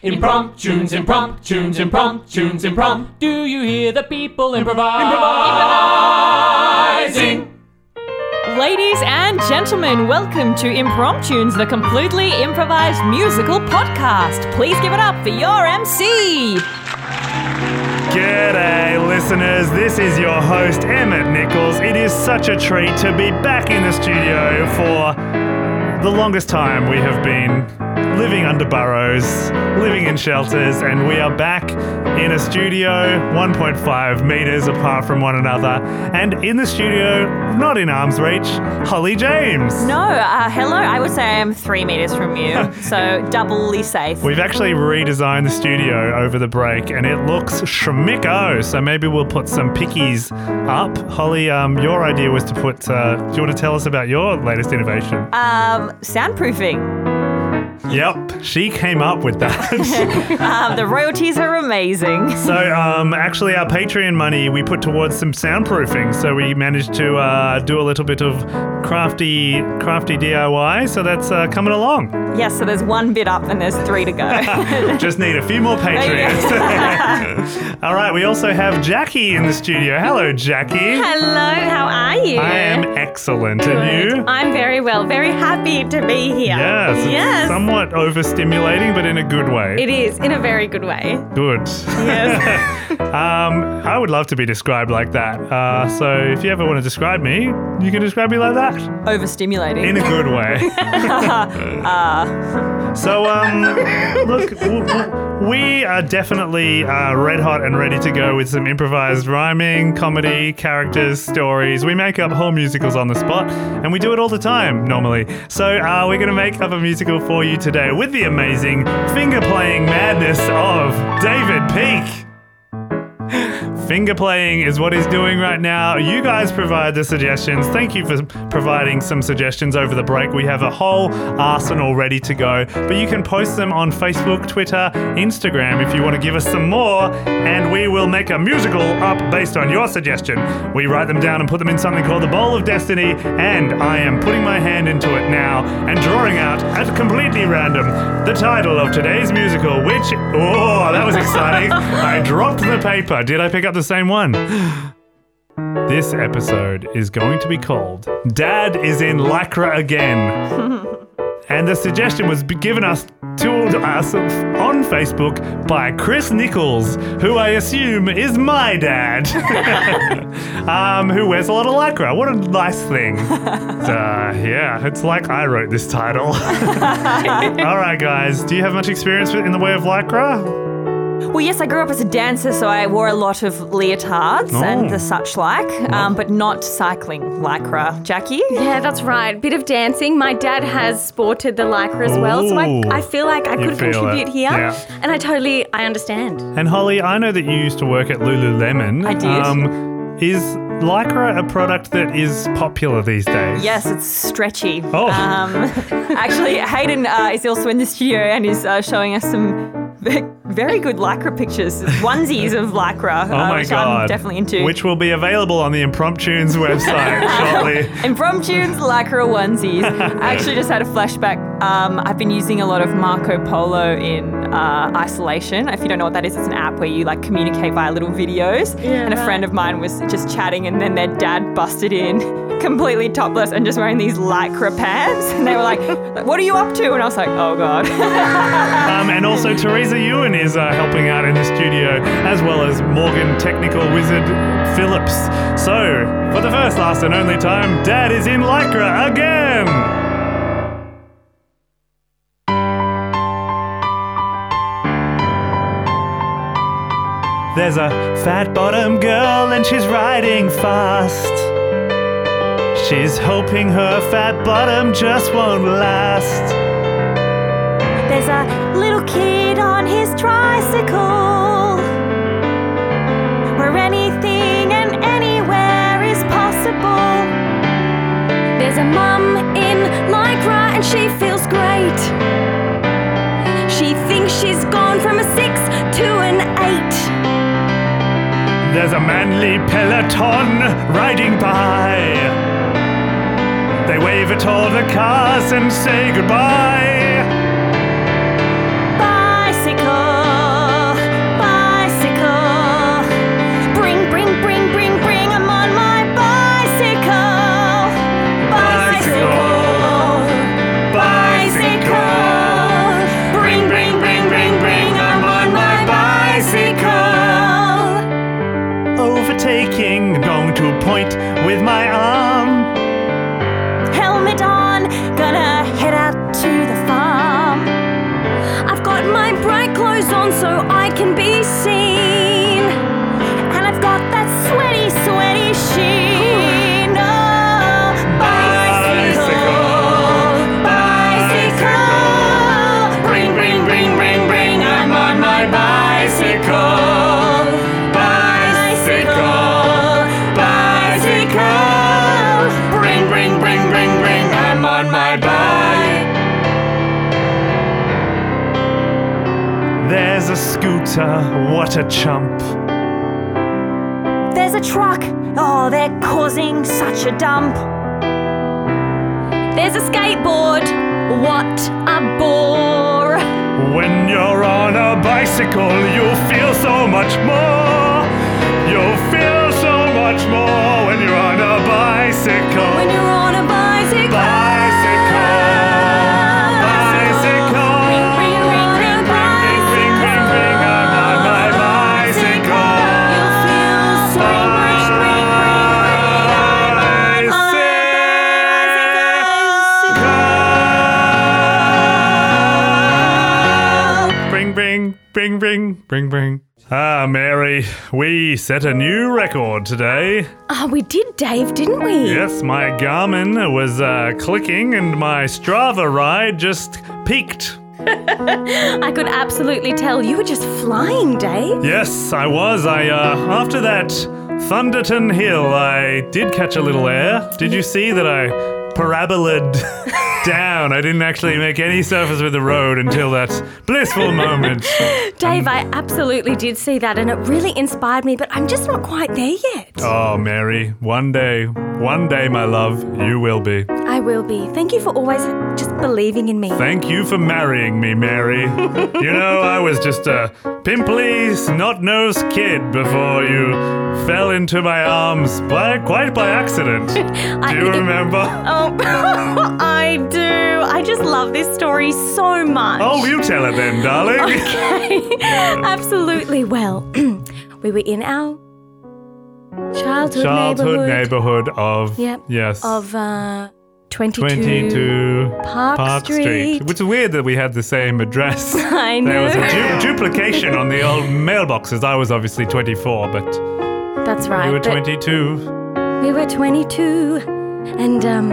Impromptunes, impromptunes, impromptunes, impromptu. Do you hear the people improvise? Improvising. Ladies and gentlemen, welcome to Impromptunes, the completely improvised musical podcast. Please give it up for your MC. G'day, listeners. This is your host, Emmett Nichols. It is such a treat to be back in the studio for the longest time we have been living under burrows, living in shelters, and we are back in a studio 1.5 meters apart from one another. And in the studio, not in arm's reach, Holly James. No, uh, hello. I would say I am three meters from you, so doubly safe. We've actually redesigned the studio over the break and it looks schmicko. So maybe we'll put some pickies up. Holly, um, your idea was to put, uh, do you want to tell us about your latest innovation? Um, soundproofing. Yep, she came up with that. Um, the royalties are amazing. so, um, actually, our Patreon money we put towards some soundproofing. So we managed to uh, do a little bit of crafty, crafty DIY. So that's uh, coming along. Yes, so there's one bit up and there's three to go. Just need a few more Patreons. All right, we also have Jackie in the studio. Hello, Jackie. Hello, how are you? I am excellent, and you? I'm very well, very happy to be here. Yes, Yes. Somewhat overstimulating, but in a good way. It is, in a very good way. Good. Yes. Um, I would love to be described like that. Uh, so if you ever want to describe me, you can describe me like that Overstimulating. in a good way. So um, look, w- w- we are definitely uh, red hot and ready to go with some improvised rhyming, comedy, characters, stories. We make up whole musicals on the spot, and we do it all the time normally. So uh, we're gonna make up a musical for you today with the amazing finger playing madness of David Peake. Finger playing is what he's doing right now. You guys provide the suggestions. Thank you for providing some suggestions over the break. We have a whole arsenal ready to go, but you can post them on Facebook, Twitter, Instagram if you want to give us some more, and we will make a musical up based on your suggestion. We write them down and put them in something called the Bowl of Destiny, and I am putting my hand into it now and drawing out at completely random the title of today's musical, which, oh, that was exciting. I dropped the paper. Did I pick up the same one? This episode is going to be called Dad is in Lycra Again. and the suggestion was given us to us on Facebook by Chris Nichols, who I assume is my dad, um, who wears a lot of lycra. What a nice thing. uh, yeah, it's like I wrote this title. All right, guys, do you have much experience in the way of lycra? Well, yes, I grew up as a dancer, so I wore a lot of leotards Oh. and the such like, um, but not cycling lycra. Jackie? yeah, that's right. Bit of dancing. My dad has sported the lycra as well, so I, I feel like I You could contribute it. here. Yeah. And I totally, I understand. And Holly, I know that you used to work at Lululemon. I did. Um, is lycra a product that is popular these days? Yes, it's stretchy. Oh. Um, actually, Hayden uh, is also in the studio and is uh, showing us some ve- very good lycra pictures, onesies of lycra, Oh uh, my which god. I'm definitely into. Which will be available on the Impromptunes website shortly. Impromptunes, lycra onesies. I actually just had a flashback. Um, I've been using a lot of Marco Polo in uh, isolation. If you don't know what that is, it's an app where you like communicate via little videos. Yeah, and a friend of mine was just chatting, and then their dad busted in, completely topless and just wearing these lycra pants. And they were like, "What are you up to?" And I was like, "Oh god." Um, and also, Teresa Ewan is uh, helping out in the studio, as well as Morgan Technical Wizard Phillips. So, for the first, last, and only time, Dad is in Lycra again! There's a fat bottom girl and she's riding fast. She's hoping her fat bottom just won't last. There's a little kid on his tricycle where anything and anywhere is possible. There's a mum in lycra and she feels great. She thinks she's gone from a There's a manly peloton riding by. They wave at all the cars and say goodbye. A chump. There's a truck. Oh, they're causing such a dump. There's a skateboard. What a bore. When you're on a bicycle, you'll feel so much more. You'll feel so much more when you're on a bicycle. When you're on a bicycle. Bring, bring, bring, bring, bring. Ah, Mary, we set a new record today. Ah, we did, Dave, didn't we? Yes, my Garmin was uh, clicking and my Strava ride just peaked. I could absolutely tell you were just flying, Dave. Yes, I was. I uh, after that Thunderton Hill, I did catch a little air. Did you see that I paraboled down? I didn't actually make any surface with the road until that blissful moment. Dave, I absolutely did see that and it really inspired me, but I'm just not quite there yet. Oh, Mary, one day, one day, my love, you will be. I will be. Thank you for always just believing in me. Thank you for marrying me, Mary. you know, I was just a pimply, snot-nosed kid before you fell into my arms by, quite by accident. I- Do you remember? Oh, I do. I just love this story so much. Oh, you tell it then, darling. Okay. Absolutely. Well, we were in our childhood, Childhood neighborhood. neighborhood of Yep. yes Of uh, 22, 22 Park Street. Which is weird that we had the same address. I know. There was a du- duplication on the old mailboxes. I was obviously 24, but That's right. you were 22. We were 22. And, um,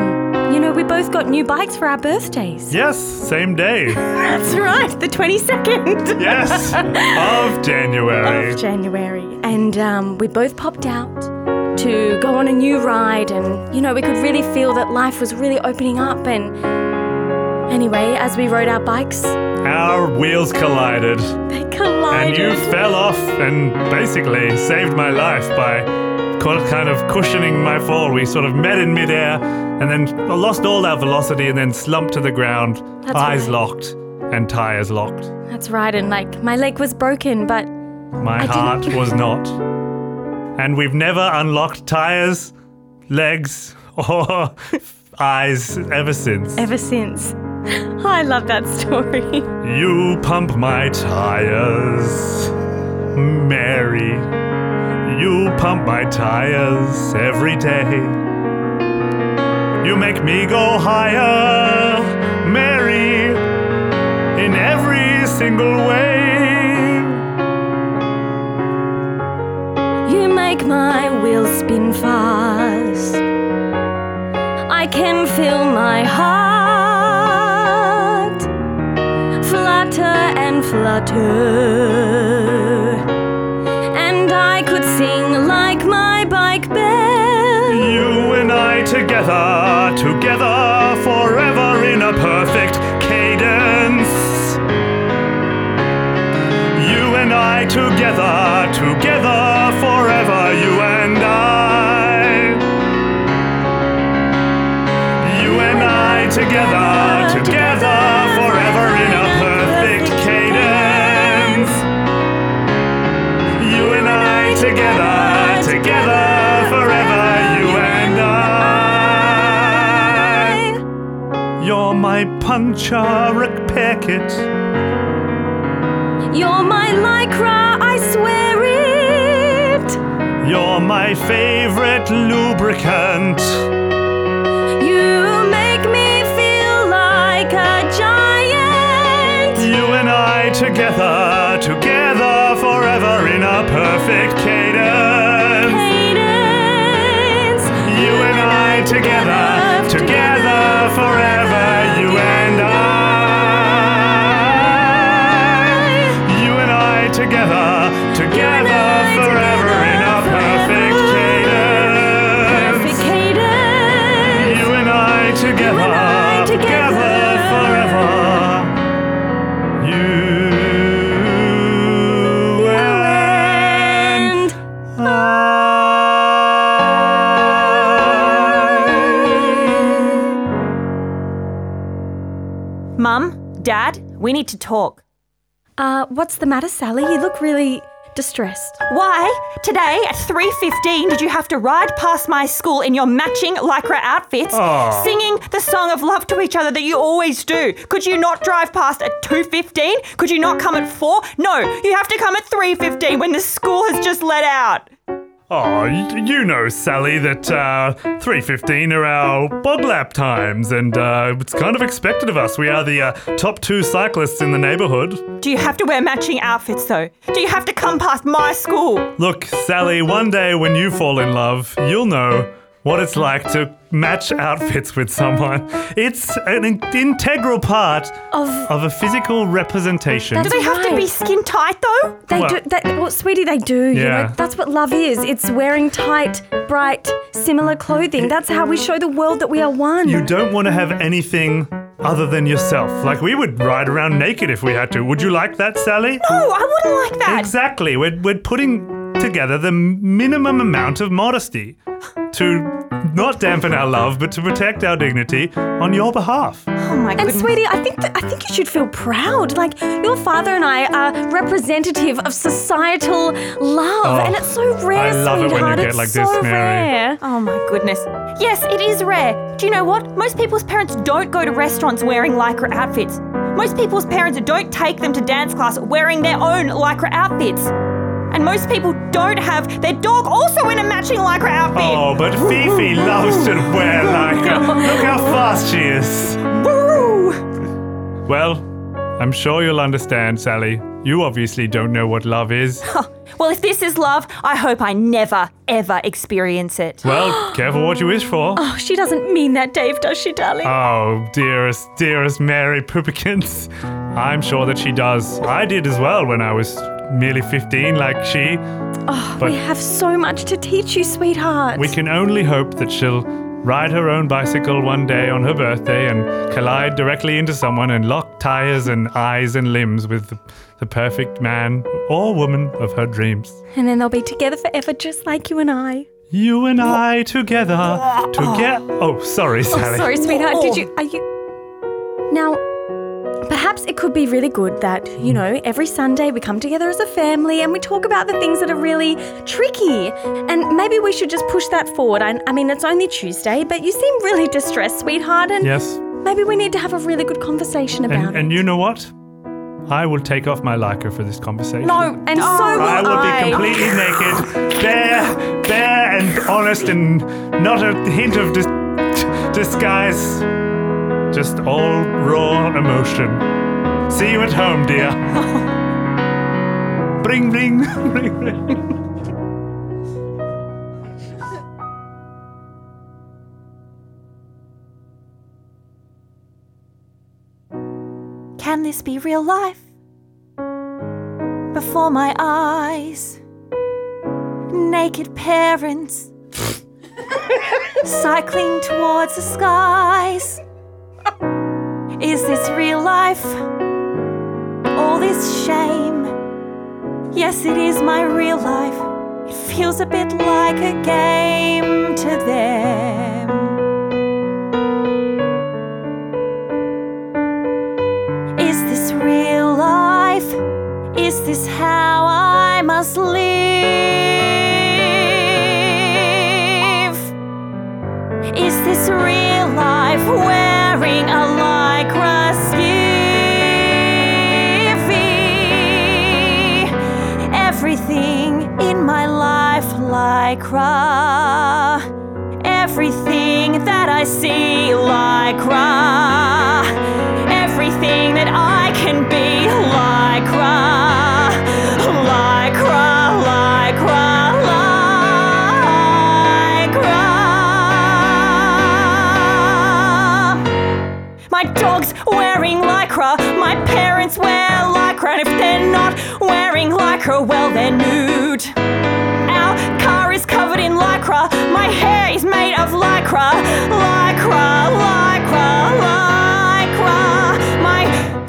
you know, we both got new bikes for our birthdays. Yes, same day. That's right, the 22nd Yes, of January. of January. And um, we both popped out to go on a new ride. And, you know, we could really feel that life was really opening up. And anyway, as we rode our bikes, Our wheels collided, they collided. and you fell off and basically saved my life by kind of cushioning my fall. We sort of met in midair and then lost all our velocity and then slumped to the ground, That's eyes right. locked and tires locked. That's right. And, like, my leg was broken, but My I didn't- heart was not. And we've never unlocked tires, legs, or eyes ever since. ever since. I love that story. You pump my tires, Mary. You pump my tires every day. You make me go higher, Mary, in every single way. You make my wheels spin fast. I can feel my heart flutter and flutter. Together, forever in a perfect cadence. You and I together, together my puncharic packet. You're my lycra, I swear it. You're my favorite lubricant. You make me feel like a giant. You and I together, together, forever in a perfect cadence. Cadence. You and I together, together Dad, we need to talk. uh, what's the matter, Sally? You look really distressed. Why? Today at 3:15 did you have to ride past my school in your matching lycra outfits, Aw. singing the song of love to each other that you always do? Could you not drive past at 2:15? Could you not come at 4? No, you have to come at 3:15 when the school has just let out. Oh, you know, Sally, that uh, 3.15 are our bod lap times, and uh, it's kind of expected of us. We are the uh, top two cyclists in the neighborhood. Do you have to wear matching outfits though? Do you have to come past my school? Look, Sally, one day when you fall in love, you'll know what it's like to match outfits with someone. It's an in- integral part Of of a physical representation. Do they have to be skin tight though? They Well- do. They, well, sweetie, they do. You Yeah. know, that's what love is. It's wearing tight, bright, similar clothing. That's how we show the world that we are one. You don't want to have anything other than yourself. Like, we would ride around naked if we had to. Would you like that, Sally? Oh, I wouldn't like that. Exactly. We're, we're putting together the minimum amount of modesty to not dampen our love, but to protect our dignity on your behalf. Oh my And sweetie, I think that, I think you should feel proud. Like your father and I are representative of societal love, Oh, and it's so oh, rare, I love it when you get it's like so this, Mary. rare. Oh my goodness. Yes, it is rare. Do you know what? Most people's parents don't go to restaurants wearing lycra outfits. Most people's parents don't take them to dance class wearing their own lycra outfits. And most people don't have their dog also in a matching lycra outfit. Oh, but Fifi loves to wear lycra. Look how fast she is. Woo! Well, I'm sure you'll understand, Sally. You obviously don't know what love is. Well, if this is love, I hope I never, ever experience it. Well, careful what you wish for. Oh, she doesn't mean that, Dave, does she, darling? Oh, dearest, dearest Mary Poopikins. I'm sure that she does. I did as well when I was merely 15, like she. oh, but- we have so much to teach you, sweetheart. We can only hope that she'll ride her own bicycle one day on her birthday and collide directly into someone and lock tires and eyes and limbs with the, the perfect man or woman of her dreams. and then they'll be together forever, just like you and I. You and I together, together. Oh, oh, sorry, Sally. Sorry, sweetheart. Did you? Are you? Now, perhaps it could be really good that you know every Sunday we come together as a family and we talk about the things that are really tricky. And maybe we should just push that forward. I, I mean, it's only Tuesday, but you seem really distressed, sweetheart. And Yes. maybe we need to have a really good conversation about And, it. and you know what? I will take off my lycra for this conversation. No, And so oh, I will I- be completely naked, bare, bare and honest, and not a hint of dis- disguise. Just all raw emotion. See you at home, dear. bring, bring, bring, bring. Can this be real life? Before my eyes, naked parents cycling towards the skies. Is this real life? All this shame? Yes, it is my real life. It feels a bit like a game to them. Is this real life? Is this how I must live? Is this real life wearing a lycra lycra. Everything that I see lycra. Everything that I can be lycra, lycra, lycra, lycra. My dog's wearing lycra. My parents wear lycra. And if they're not wearing lycra, well, they're nude. Car is covered in lycra. My hair is made of lycra. Lycra, lycra, lycra. My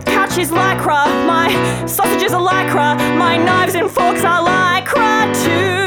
couch is lycra. My sausages are lycra. My knives and forks are lycra too.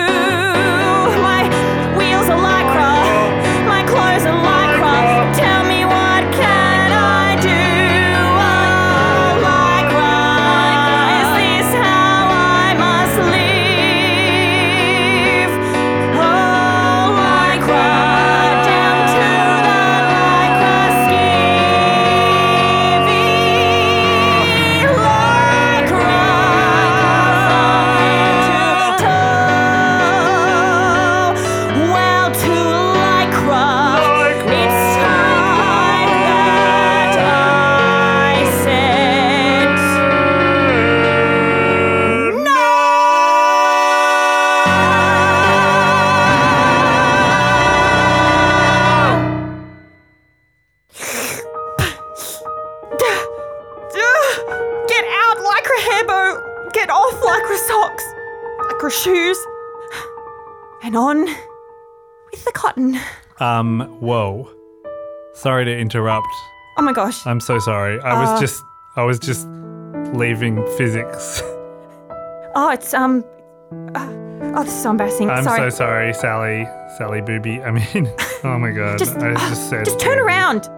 Um, whoa. Sorry to interrupt. Oh my gosh. I'm so sorry. I was Uh. just I was just leaving physics. Oh, it's, um. Uh, oh, this is so embarrassing. I'm Sorry. so sorry, Sally. Sally Booby. I mean, oh my god. Just, I uh, just said just turn around.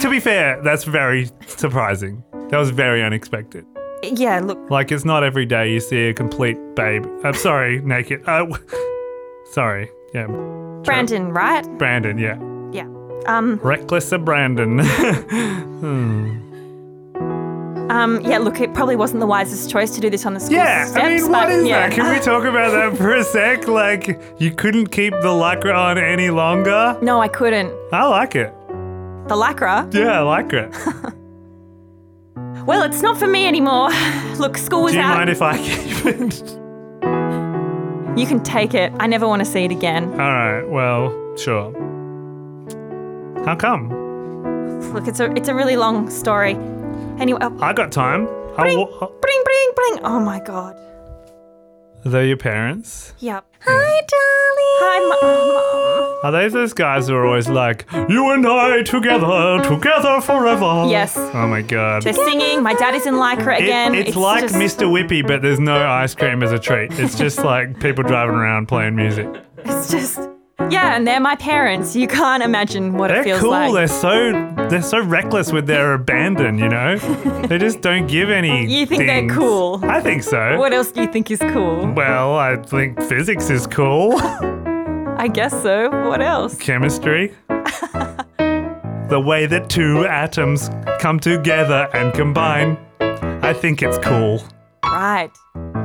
To be fair, that's very surprising. That was very unexpected. Yeah, look. Like it's not every day you see a complete babe. I'm sorry, naked. Uh, w- sorry. Yeah. Brandon, right? Brandon, yeah. Yeah. Um, Reckless of Brandon. hmm. um, yeah, look, it probably wasn't the wisest choice to do this on the school Yeah, steps. I mean, what but is yeah. that? Can we talk about that for a sec? Like, you couldn't keep the lycra on any longer? No, I couldn't. I like it. The lycra? Yeah, I like it. Well, it's not for me anymore. Look, school was out. Do you out. mind if I keep it? You can take it. I never want to see it again. All right, well, sure. How come? Look, it's a it's a really long story. Anyway, oh, I got time. I'll wa- bling, bling, bling. Oh my god. Are they your parents? Yep. Hi, darling. Hi, mom. Are they those guys who are always like, you and I together, together forever? Yes. Oh my god. They're singing. My dad is in lycra It- again. it's, like just- Mr. Whippy, but there's no ice cream as a treat. It's just like people driving around playing music. It's just. Yeah, and they're my parents. You can't imagine what it They're feels cool. like. They're so they're so reckless with their abandon. You know, they just don't give any. You think they're cool? I think so. What else do you think is cool? Well, I think physics is cool. I guess so. What else? Chemistry. the way that two atoms come together and combine. I think it's cool. Right.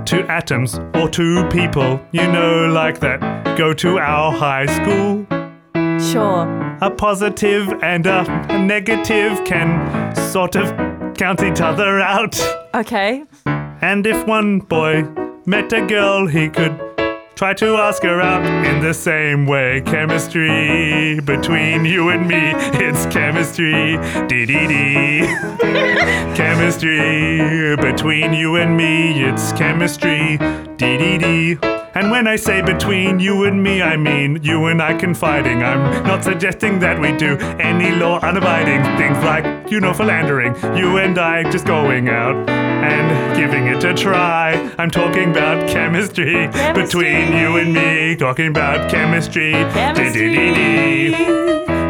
Two atoms or two people, you know, like that, go to our high school. Sure. A positive and a, a negative can sort of count each other out. Okay. And if one boy met a girl, he could try to ask her out in the same way. Chemistry between you and me, it's chemistry. Dee dee dee. chemistry between you and me, it's chemistry. Dee dee dee. And when I say between you and me, I mean you and I confiding. I'm not suggesting that we do any law unabiding things like, you know, philandering. You and I just going out and giving it a try. I'm talking about chemistry, Chemistry. between you and me. Talking about chemistry. Chemistry.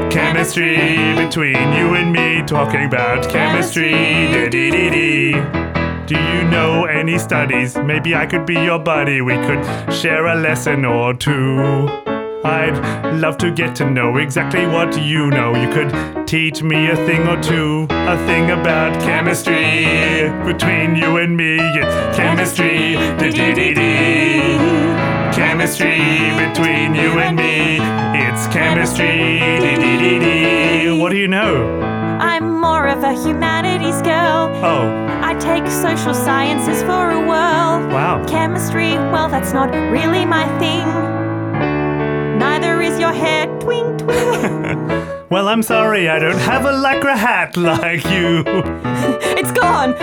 Chemistry between you and me. Talking about chemistry. Chemistry. Do you know any studies? Maybe I could be your buddy. We could share a lesson or two. I'd love to get to know exactly what you know. You could teach me a thing or two, a thing about chemistry between you and me. It's chemistry. Chemistry between you and me. It's chemistry. What do you know? I'm more of a humanities girl. Oh, I take social sciences for a whirl. wow. Chemistry, well, that's not really my thing. Neither is your hair, twing twing. Well, I'm sorry, I don't have a lycra hat like you. it's gone.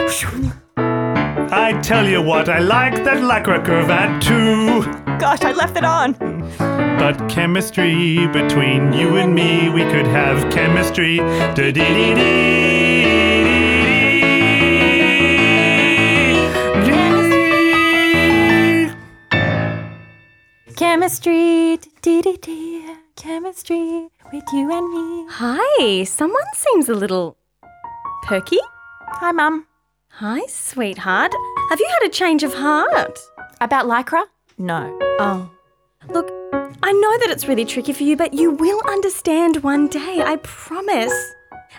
I tell you what, I like that lycra cravat too. Gosh, I left it on. But chemistry between you and me, we could have chemistry. Chemistry, dee dee dee. Chemistry with you and me. Hi, someone seems a little perky. Hi, Mum. Hi, sweetheart. Have you had a change of heart? About Lycra? No. Oh. Look, I know that it's really tricky for you, but you will understand one day, I promise.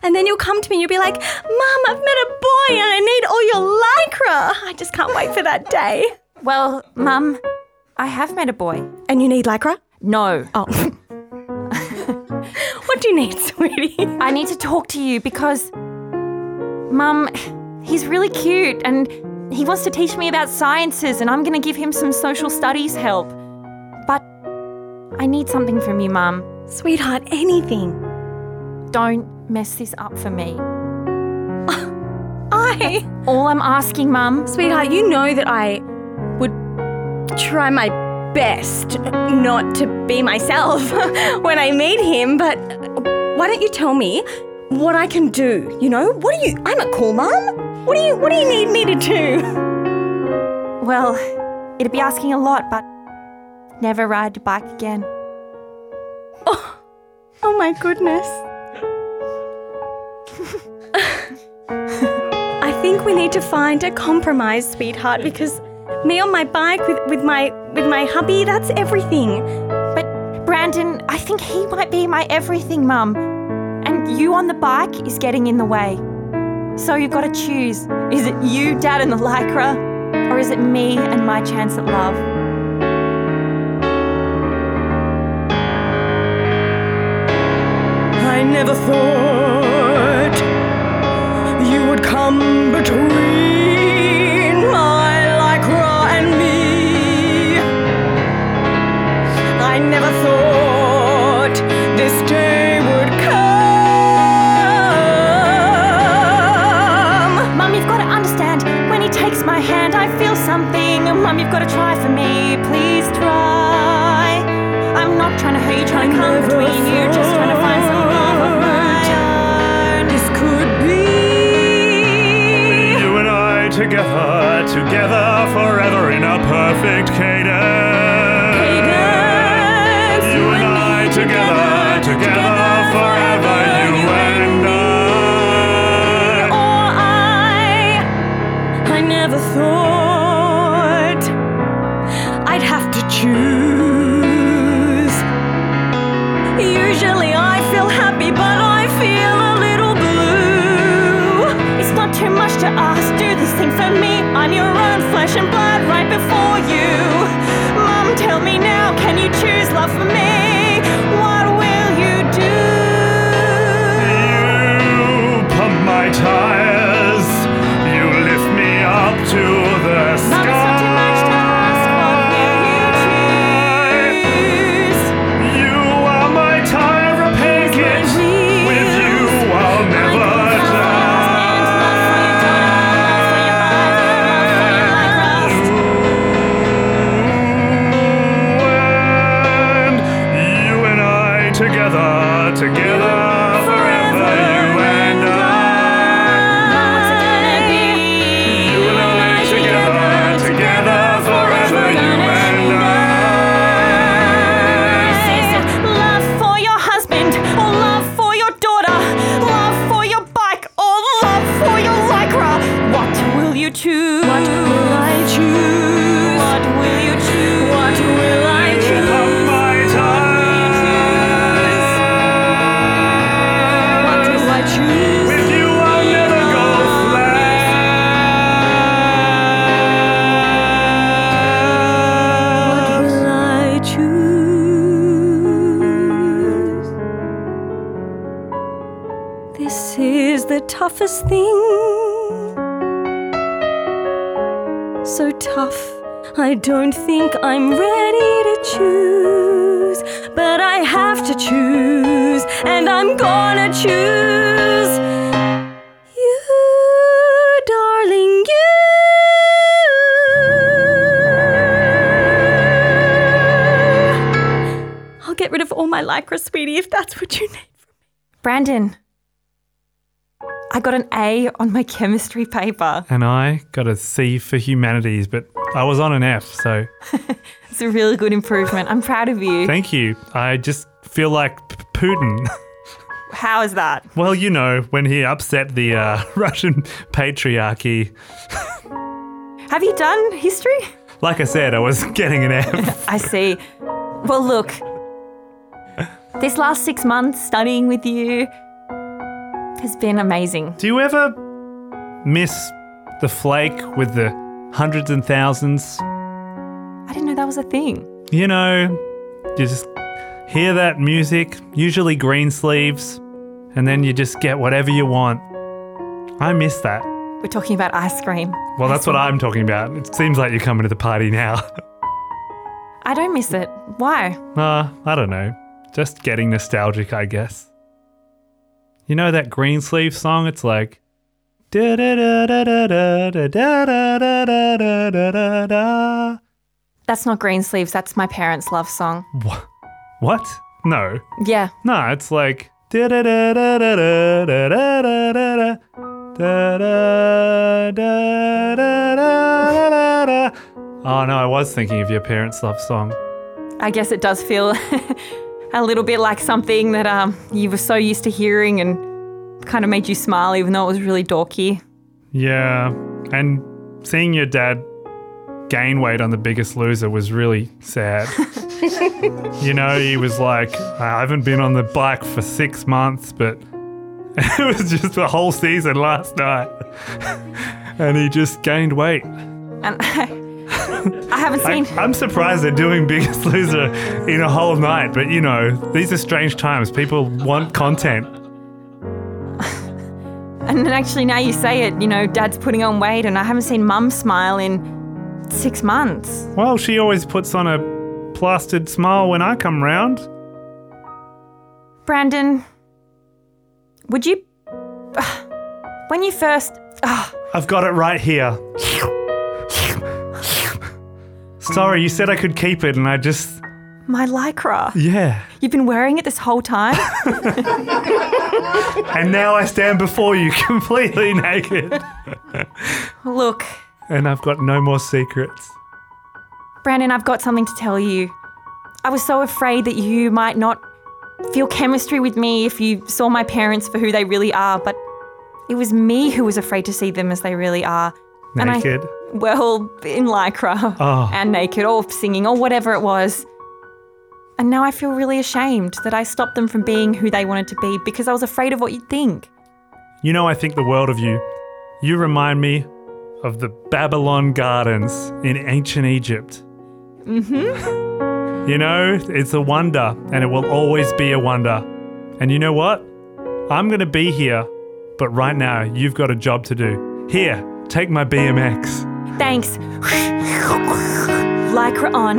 And then you'll come to me and you'll be like, Mum, I've met a boy and I need all your lycra. I just can't wait for that day. Well, Mum, I have met a boy. And you need lycra? No. Oh. what do you need, sweetie? I need to talk to you because, Mum, he's really cute and he wants to teach me about sciences and I'm going to give him some social studies help. But I need something from you, Mum. Sweetheart, anything. Don't mess this up for me. I. All I'm asking, Mum. Sweetheart, you know that I would try my best not to be myself when I meet him, but why don't you tell me what I can do? You know, what are you? I'm a cool mum. What do you? What do you need me to do? Well, it'd be asking a lot, but never ride a bike again. Oh, oh my goodness. I think we need to find a compromise, sweetheart, because me on my bike with, with my with my hubby, that's everything. But Brandon, I think he might be my everything, Mum. And you on the bike is getting in the way. So you've got to choose. Is it you, Dad, and the Lycra? Or is it me and my chance at love? I never thought trying to you, trying to come between you, just trying to find some love of own. This could be. You and I together, together forever in a perfect cadence. Cadence, You and I together, together forever, for me. I'm your own flesh and blood right before you. Mum, tell me together, together forever, you and toughest thing. So tough, I don't think I'm ready to choose. But I have to choose, and I'm gonna choose you, darling, you. I'll get rid of all my lycra, sweetie, if that's what you need. from me. Brandon, I got an A on my chemistry paper. And I got a C for humanities, but I was on an F, so It's a really good improvement. I'm proud of you. thank you. I just feel like P- Putin. How is that? well, you know, when he upset the uh, Russian patriarchy. Have you done history? Like I said, I was getting an F. I see. Well, look, this last six months studying with you has been amazing. Do you ever miss the flake with the hundreds and thousands? I didn't know that was a thing. You know, you just hear that music, usually green sleeves, and then you just get whatever you want. I miss that. We're talking about ice cream. Well, that's what I'm talking about. It seems like you're coming to the party now. I don't miss it. Why? uh, I don't know. Just getting nostalgic, I guess. You know that Greensleeves song? It's like. That's not Greensleeves, that's my parents' love song. What? What? No. Yeah. No, it's like. Oh no, I was thinking of your parents' love song. I guess it does feel a little bit like something that um, you were so used to hearing and kind of made you smile, even though it was really dorky. Yeah, and seeing your dad gain weight on The Biggest Loser was really sad. you know, he was like, I haven't been on the bike for six months, but it was just the whole season last night. and he just gained weight. And I, I haven't I, seen. I'm surprised they're doing Biggest Loser in a whole night, but you know, these are strange times. People want content. And then actually, now you say it, you know, dad's putting on weight, and I haven't seen mum smile in six months. Well, she always puts on a plastered smile when I come round. Brandon, would you. When you first. I've got it right here. Sorry, you said I could keep it, and I just. My lycra. Yeah. You've been wearing it this whole time? And now I stand before you completely naked. Look, And I've got no more secrets. Brandon, I've got something to tell you. I was so afraid that you might not feel chemistry with me if you saw my parents for who they really are, but it was me who was afraid to see them as they really are. And I- Naked. well, in lycra Oh. and naked or singing or whatever it was. And now I feel really ashamed that I stopped them from being who they wanted to be because I was afraid of what you'd think. You know, I think the world of you. You remind me of the Babylon Gardens in ancient Egypt. Mm-hmm. You know, it's a wonder, and it will always be a wonder. And you know what? I'm going to be here, but right now, you've got a job to do. Here, take my BMX. Thanks. Lycra on.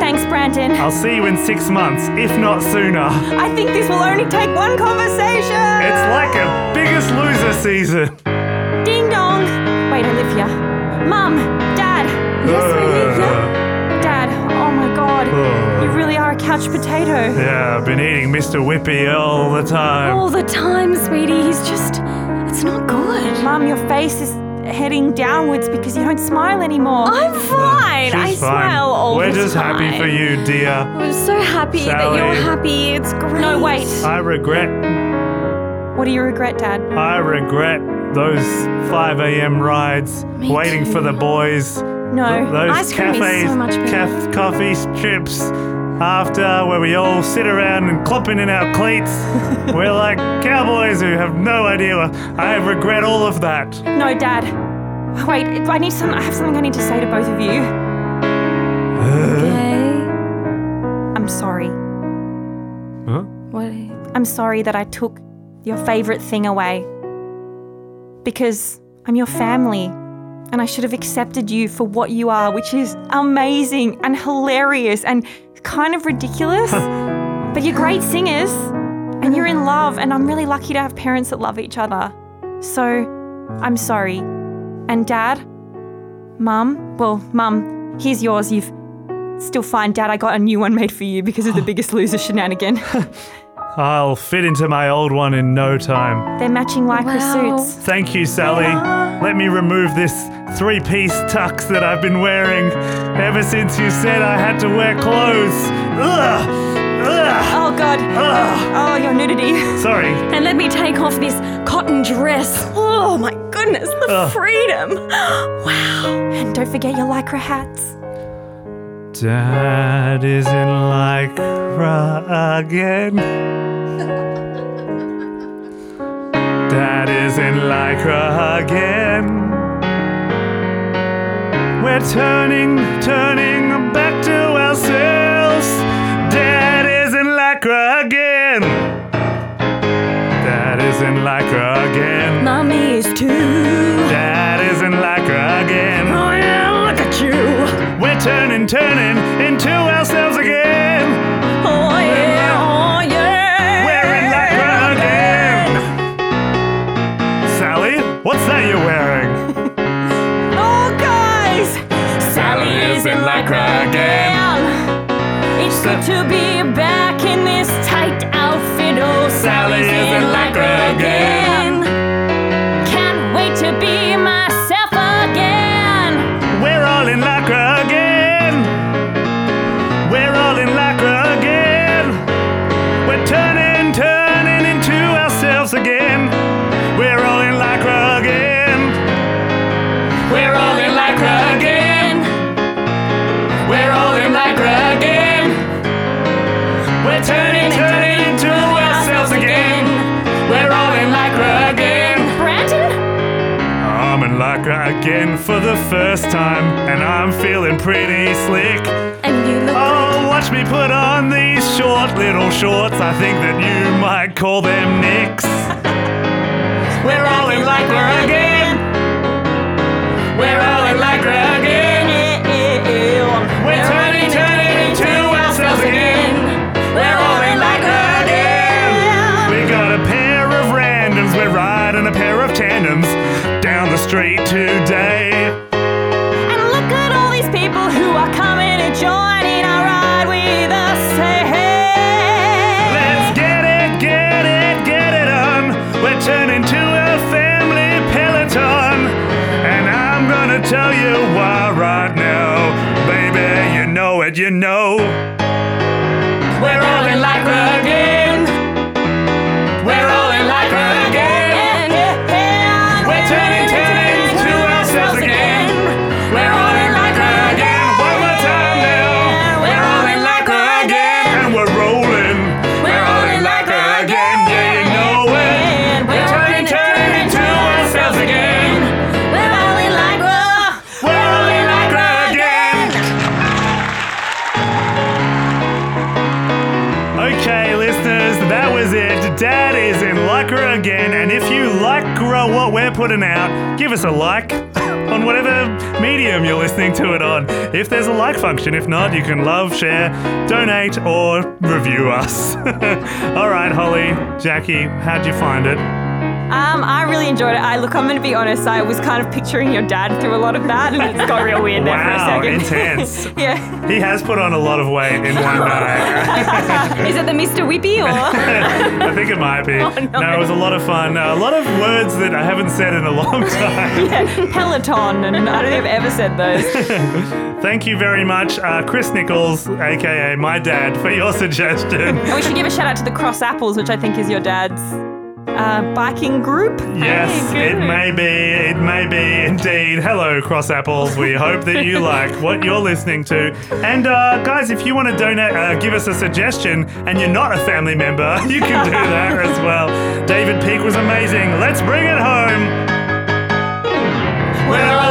Thanks, Brandon. I'll see you in six months, if not sooner. I think this will only take one conversation. It's like a biggest loser season. Ding dong. Wait, Olivia. Mum, Dad. Yes, uh. Olivia. Dad. Oh my God. Uh. You really are a couch potato. Yeah, I've been eating Mr. Whippy all the time. All the time, sweetie. He's just. It's not good. Mum, your face is heading downwards because you don't smile anymore. I'm fine. I She's fine. smile all We're the just time. happy for you, dear. I'm so happy that you're happy. It's great. no, wait. I regret, What do you regret, Dad? I regret those 5 a.m. rides, Me waiting for the boys. No. Those Ice cream is cafes, so much better. caf- coffee strips after where we all sit around and clopping in our cleats. We're like cowboys who have no idea. I regret all of that. No, Dad. Wait, I need some. I have something I need to say to both of you. Okay. I'm sorry. Huh? What? I'm sorry that I took your favorite thing away. because I'm your family and I should have accepted you for what you are, which is amazing and hilarious and kind of ridiculous. but you're great singers and you're in love, and I'm really lucky to have parents that love each other. So I'm sorry. And dad, mum, well, mum, here's yours. You've still fine, dad. I got a new one made for you because of the biggest loser shenanigan. I'll fit into my old one in no time. They're matching lycra Wow. suits. Thank you, Sally. Let me remove this three piece tux that I've been wearing ever since you said I had to wear clothes. Ugh! Ugh! Oh god. Ugh! Oh, your nudity. Sorry. And let me take off this cotton dress. Oh my goodness, the Ugh. freedom. Wow. And don't forget your lycra hats. Dad is in lycra again. Dad is in lycra again. We're turning, turning for the first time, and I'm feeling pretty slick. And you look. Oh, watch me put on these short little shorts. I think that you might call them knicks. We're all in lycra again. We're all in lycra today. And look at all these people who are coming and joining our ride with us. Hey, hey. Let's get it, get it, get it on. We're turning to a family peloton. And I'm gonna tell you why right now. Baby, you know it, you know. Putting out, give us a like on whatever medium you're listening to it on. If there's a like function, if not, you can love, share, donate, or review us. All right, Holly, Jackie, how'd you find it? Um, I really enjoyed it. I look, I'm going to be honest. I was kind of picturing your dad through a lot of that, and it's got real weird there Wow, for a second. intense. yeah. He has put on a lot of weight in one night. Is it the Mr. Whippy or? I think it might be. Oh, no. no, it was a lot of fun. a lot of words that I haven't said in a long time. yeah, Peloton, and I don't think I've ever said those. Thank you very much, uh, Chris Nichols, aka my dad, for your suggestion. And we should give a shout out to the Cross Apples, which I think is your dad's uh, biking group. Yes, Hey, it may be, it may be indeed. Hello, Cross Apples. We hope that you like what you're listening to. And uh, guys, if you want to donate, uh, give us a suggestion, and you're not a family member, you can do that as well. David Peak was amazing. Let's bring it home. We're